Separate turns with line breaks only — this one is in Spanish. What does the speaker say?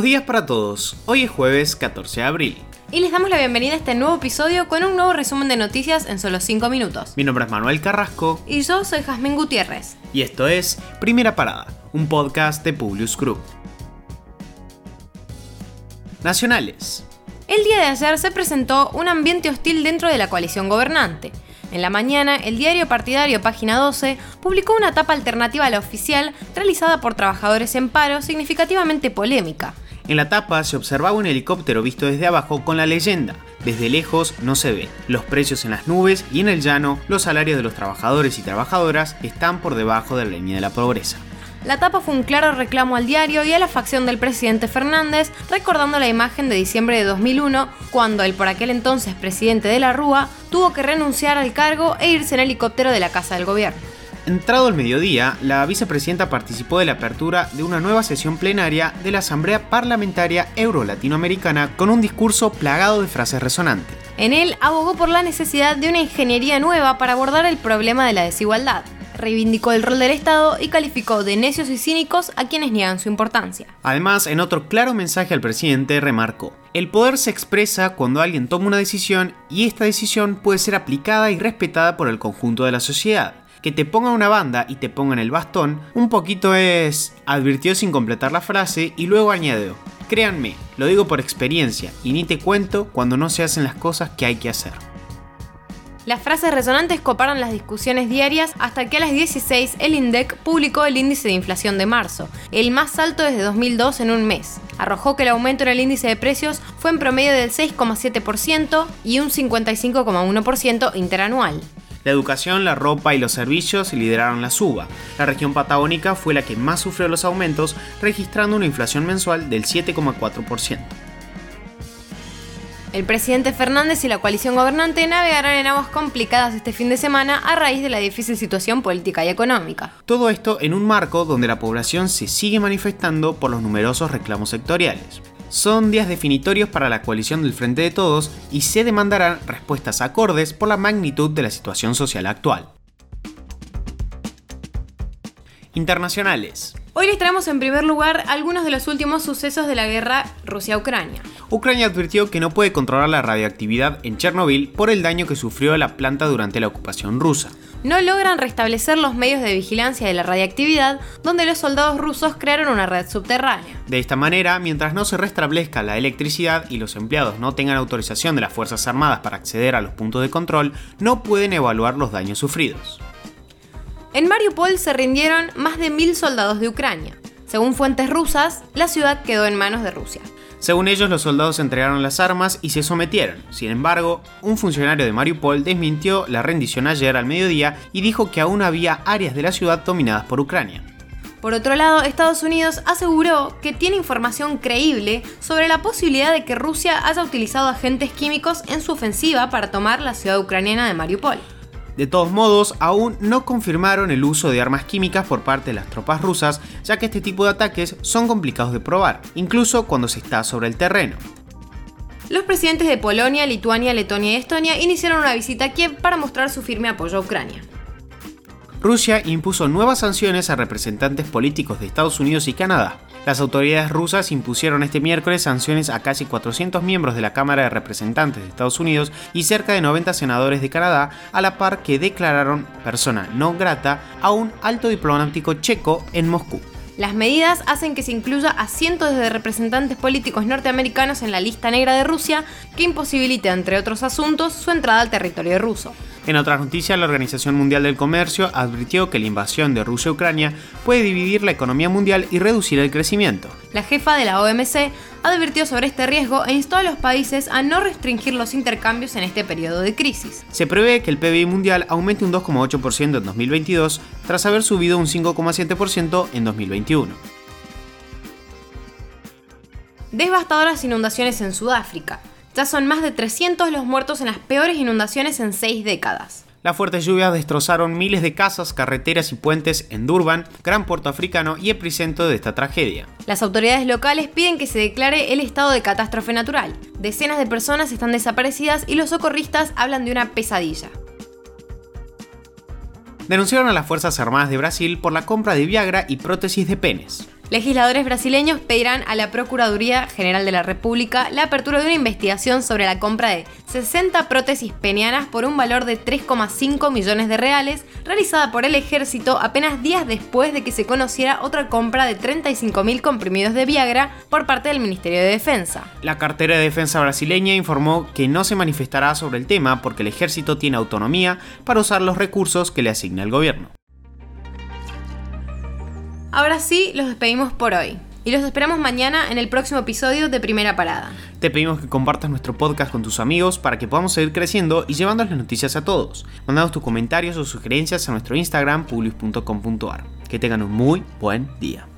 Buenos días para todos. Hoy es jueves 14 de abril.
Y les damos la bienvenida a este nuevo episodio con un nuevo resumen de noticias en solo 5 minutos.
Mi nombre es Manuel Carrasco.
Y yo soy Jazmín Gutiérrez.
Y esto es Primera Parada, un podcast de Publius Group. Nacionales.
El día de ayer se presentó un ambiente hostil dentro de la coalición gobernante. En la mañana, el diario partidario Página 12 publicó una tapa alternativa a la oficial realizada por trabajadores en paro significativamente polémica.
En la tapa se observaba un helicóptero visto desde abajo con la leyenda, desde lejos no se ve, los precios en las nubes y en el llano, los salarios de los trabajadores y trabajadoras están por debajo de la línea de la pobreza.
La tapa fue un claro reclamo al diario y a la facción del presidente Fernández, recordando la imagen de diciembre de 2001, cuando el por aquel entonces presidente de la Rúa tuvo que renunciar al cargo e irse en helicóptero de la Casa del Gobierno.
Entrado el mediodía, la vicepresidenta participó de la apertura de una nueva sesión plenaria de la Asamblea Parlamentaria Euro-Latinoamericana con un discurso plagado de frases resonantes.
En él abogó por la necesidad de una ingeniería nueva para abordar el problema de la desigualdad reivindicó el rol del Estado y calificó de necios y cínicos a quienes niegan su importancia.
Además, en otro claro mensaje al presidente, remarcó, el poder se expresa cuando alguien toma una decisión y esta decisión puede ser aplicada y respetada por el conjunto de la sociedad. Que te pongan una banda y te pongan el bastón, un poquito es... advirtió sin completar la frase y luego añadió, créanme, lo digo por experiencia y ni te cuento cuando no se hacen las cosas que hay que hacer.
Las frases resonantes coparon las discusiones diarias hasta que a las 16 el INDEC publicó el índice de inflación de marzo, el más alto desde 2002 en un mes. Arrojó que el aumento en el índice de precios fue en promedio del 6,7% y un 55,1% interanual.
La educación, la ropa y los servicios lideraron la suba. La región patagónica fue la que más sufrió los aumentos, registrando una inflación mensual del 7,4%.
El presidente Fernández y la coalición gobernante navegarán en aguas complicadas este fin de semana a raíz de la difícil situación política y económica.
Todo esto en un marco donde la población se sigue manifestando por los numerosos reclamos sectoriales. Son días definitorios para la coalición del Frente de Todos y se demandarán respuestas acordes por la magnitud de la situación social actual. Internacionales.
Hoy les traemos en primer lugar algunos de los últimos sucesos de la guerra Rusia-Ucrania.
Ucrania advirtió que no puede controlar la radioactividad en Chernobyl por el daño que sufrió la planta durante la ocupación rusa.
No logran restablecer los medios de vigilancia de la radiactividad, donde los soldados rusos crearon una red subterránea.
De esta manera, mientras no se restablezca la electricidad y los empleados no tengan autorización de las Fuerzas Armadas para acceder a los puntos de control, no pueden evaluar los daños sufridos.
En Mariupol se rindieron más de mil soldados de Ucrania. Según fuentes rusas, la ciudad quedó en manos de Rusia.
Según ellos, los soldados entregaron las armas y se sometieron. Sin embargo, un funcionario de Mariupol desmintió la rendición ayer al mediodía y dijo que aún había áreas de la ciudad dominadas por Ucrania.
Por otro lado, Estados Unidos aseguró que tiene información creíble sobre la posibilidad de que Rusia haya utilizado agentes químicos en su ofensiva para tomar la ciudad ucraniana de Mariupol.
De todos modos, aún no confirmaron el uso de armas químicas por parte de las tropas rusas, ya que este tipo de ataques son complicados de probar, incluso cuando se está sobre el terreno.
Los presidentes de Polonia, Lituania, Letonia y Estonia iniciaron una visita a Kiev para mostrar su firme apoyo a Ucrania.
Rusia impuso nuevas sanciones a representantes políticos de Estados Unidos y Canadá. Las autoridades rusas impusieron este miércoles sanciones a casi 400 miembros de la Cámara de Representantes de Estados Unidos y cerca de 90 senadores de Canadá, a la par que declararon persona no grata a un alto diplomático checo en Moscú.
Las medidas hacen que se incluya a cientos de representantes políticos norteamericanos en la lista negra de Rusia, que imposibilita, entre otros asuntos, su entrada al territorio ruso.
En otras noticias, la Organización Mundial del Comercio advirtió que la invasión de Rusia a Ucrania puede dividir la economía mundial y reducir el crecimiento.
La jefa de la OMC advirtió sobre este riesgo e instó a los países a no restringir los intercambios en este periodo de crisis.
Se prevé que el PBI mundial aumente un 2,8% en 2022 tras haber subido un 5,7% en 2021.
Devastadoras inundaciones en Sudáfrica. Ya son más de 300 los muertos en las peores inundaciones en seis décadas.
Las fuertes lluvias destrozaron miles de casas, carreteras y puentes en Durban, gran puerto africano y epicentro de esta tragedia.
Las autoridades locales piden que se declare el estado de catástrofe natural. Decenas de personas están desaparecidas y los socorristas hablan de una pesadilla.
Denunciaron a las Fuerzas Armadas de Brasil por la compra de Viagra y prótesis de penes.
Legisladores brasileños pedirán a la Procuraduría General de la República la apertura de una investigación sobre la compra de 60 prótesis penianas por un valor de 3,5 millones de reales, realizada por el ejército apenas días después de que se conociera otra compra de 35.000 comprimidos de Viagra por parte del Ministerio de Defensa.
La cartera de defensa brasileña informó que no se manifestará sobre el tema porque el ejército tiene autonomía para usar los recursos que le asigna el gobierno.
Ahora sí, los despedimos por hoy. Y los esperamos mañana en el próximo episodio de Primera Parada.
Te pedimos que compartas nuestro podcast con tus amigos para que podamos seguir creciendo y llevando las noticias a todos. Mandanos tus comentarios o sugerencias a nuestro Instagram publius.com.ar. Que tengan un muy buen día.